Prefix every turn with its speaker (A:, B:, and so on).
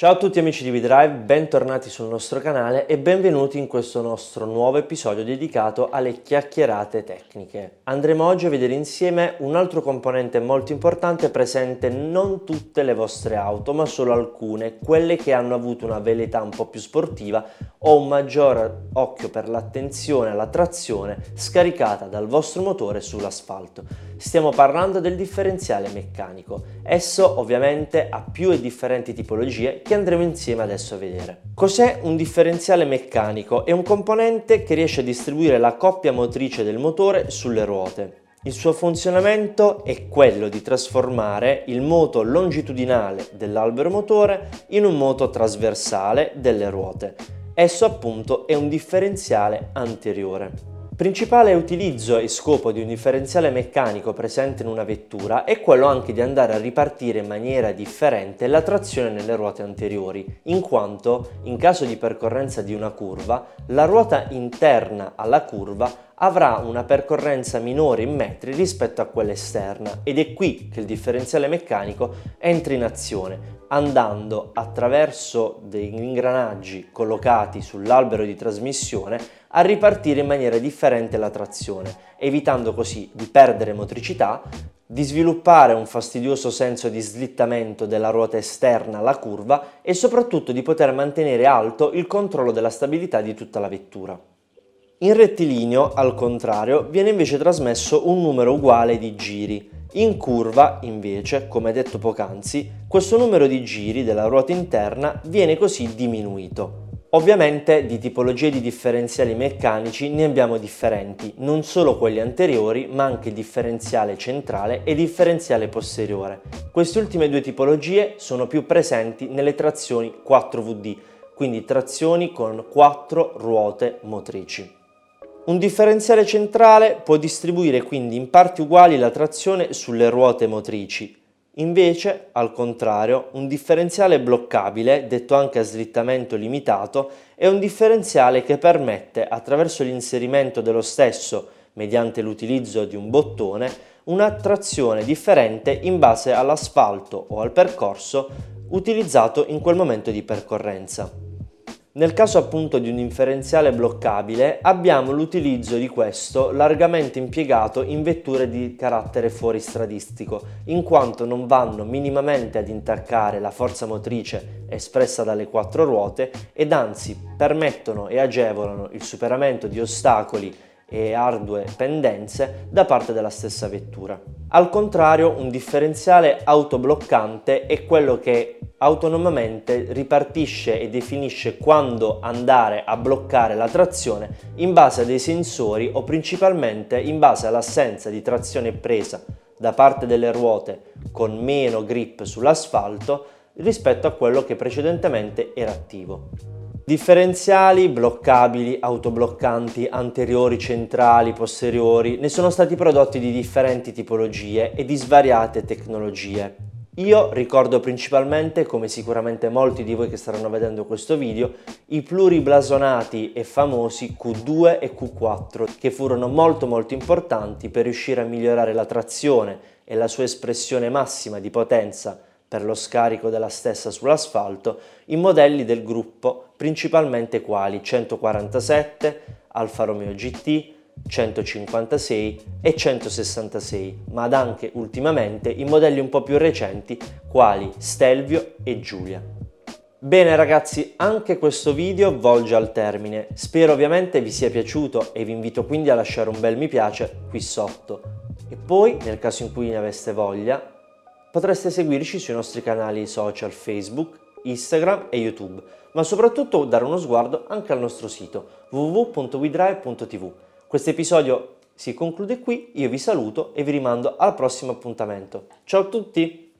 A: Ciao a tutti amici di VDrive, bentornati sul nostro canale e benvenuti in questo nostro nuovo episodio dedicato alle chiacchierate tecniche. Andremo oggi a vedere insieme un altro componente molto importante presente non tutte le vostre auto, ma solo alcune, quelle che hanno avuto una velità un po' più sportiva o un maggior occhio per l'attenzione alla trazione scaricata dal vostro motore sull'asfalto. Stiamo parlando del differenziale meccanico. Esso ovviamente ha più e differenti tipologie che andremo insieme adesso a vedere. Cos'è un differenziale meccanico? È un componente che riesce a distribuire la coppia motrice del motore sulle ruote. Il suo funzionamento è quello di trasformare il moto longitudinale dell'albero motore in un moto trasversale delle ruote. Esso appunto è un differenziale anteriore. Principale utilizzo e scopo di un differenziale meccanico presente in una vettura è quello anche di andare a ripartire in maniera differente la trazione nelle ruote anteriori, in quanto in caso di percorrenza di una curva, la ruota interna alla curva avrà una percorrenza minore in metri rispetto a quella esterna ed è qui che il differenziale meccanico entra in azione, andando attraverso degli ingranaggi collocati sull'albero di trasmissione a ripartire in maniera differente la trazione, evitando così di perdere motricità, di sviluppare un fastidioso senso di slittamento della ruota esterna alla curva e soprattutto di poter mantenere alto il controllo della stabilità di tutta la vettura. In rettilineo, al contrario, viene invece trasmesso un numero uguale di giri, in curva, invece, come detto poc'anzi, questo numero di giri della ruota interna viene così diminuito. Ovviamente di tipologie di differenziali meccanici ne abbiamo differenti, non solo quelli anteriori ma anche differenziale centrale e differenziale posteriore. Queste ultime due tipologie sono più presenti nelle trazioni 4VD, quindi trazioni con 4 ruote motrici. Un differenziale centrale può distribuire quindi in parti uguali la trazione sulle ruote motrici. Invece, al contrario, un differenziale bloccabile, detto anche a slittamento limitato, è un differenziale che permette, attraverso l'inserimento dello stesso mediante l'utilizzo di un bottone, una trazione differente in base all'asfalto o al percorso utilizzato in quel momento di percorrenza. Nel caso appunto di un differenziale bloccabile abbiamo l'utilizzo di questo largamente impiegato in vetture di carattere fuoristradistico, in quanto non vanno minimamente ad intaccare la forza motrice espressa dalle quattro ruote ed anzi permettono e agevolano il superamento di ostacoli e ardue pendenze da parte della stessa vettura. Al contrario, un differenziale autobloccante è quello che autonomamente ripartisce e definisce quando andare a bloccare la trazione in base a dei sensori o principalmente in base all'assenza di trazione presa da parte delle ruote con meno grip sull'asfalto rispetto a quello che precedentemente era attivo. Differenziali bloccabili, autobloccanti, anteriori, centrali, posteriori, ne sono stati prodotti di differenti tipologie e di svariate tecnologie. Io ricordo principalmente, come sicuramente molti di voi che staranno vedendo questo video, i pluriblasonati e famosi Q2 e Q4, che furono molto molto importanti per riuscire a migliorare la trazione e la sua espressione massima di potenza per lo scarico della stessa sull'asfalto in modelli del gruppo principalmente quali 147, Alfa Romeo GT, 156 e 166, ma ad anche ultimamente in modelli un po' più recenti quali Stelvio e Giulia. Bene ragazzi, anche questo video volge al termine. Spero ovviamente vi sia piaciuto e vi invito quindi a lasciare un bel mi piace qui sotto. E poi, nel caso in cui ne aveste voglia, Potreste seguirci sui nostri canali social Facebook, Instagram e YouTube, ma soprattutto dare uno sguardo anche al nostro sito www.widrive.tv. Questo episodio si conclude qui, io vi saluto e vi rimando al prossimo appuntamento. Ciao a tutti!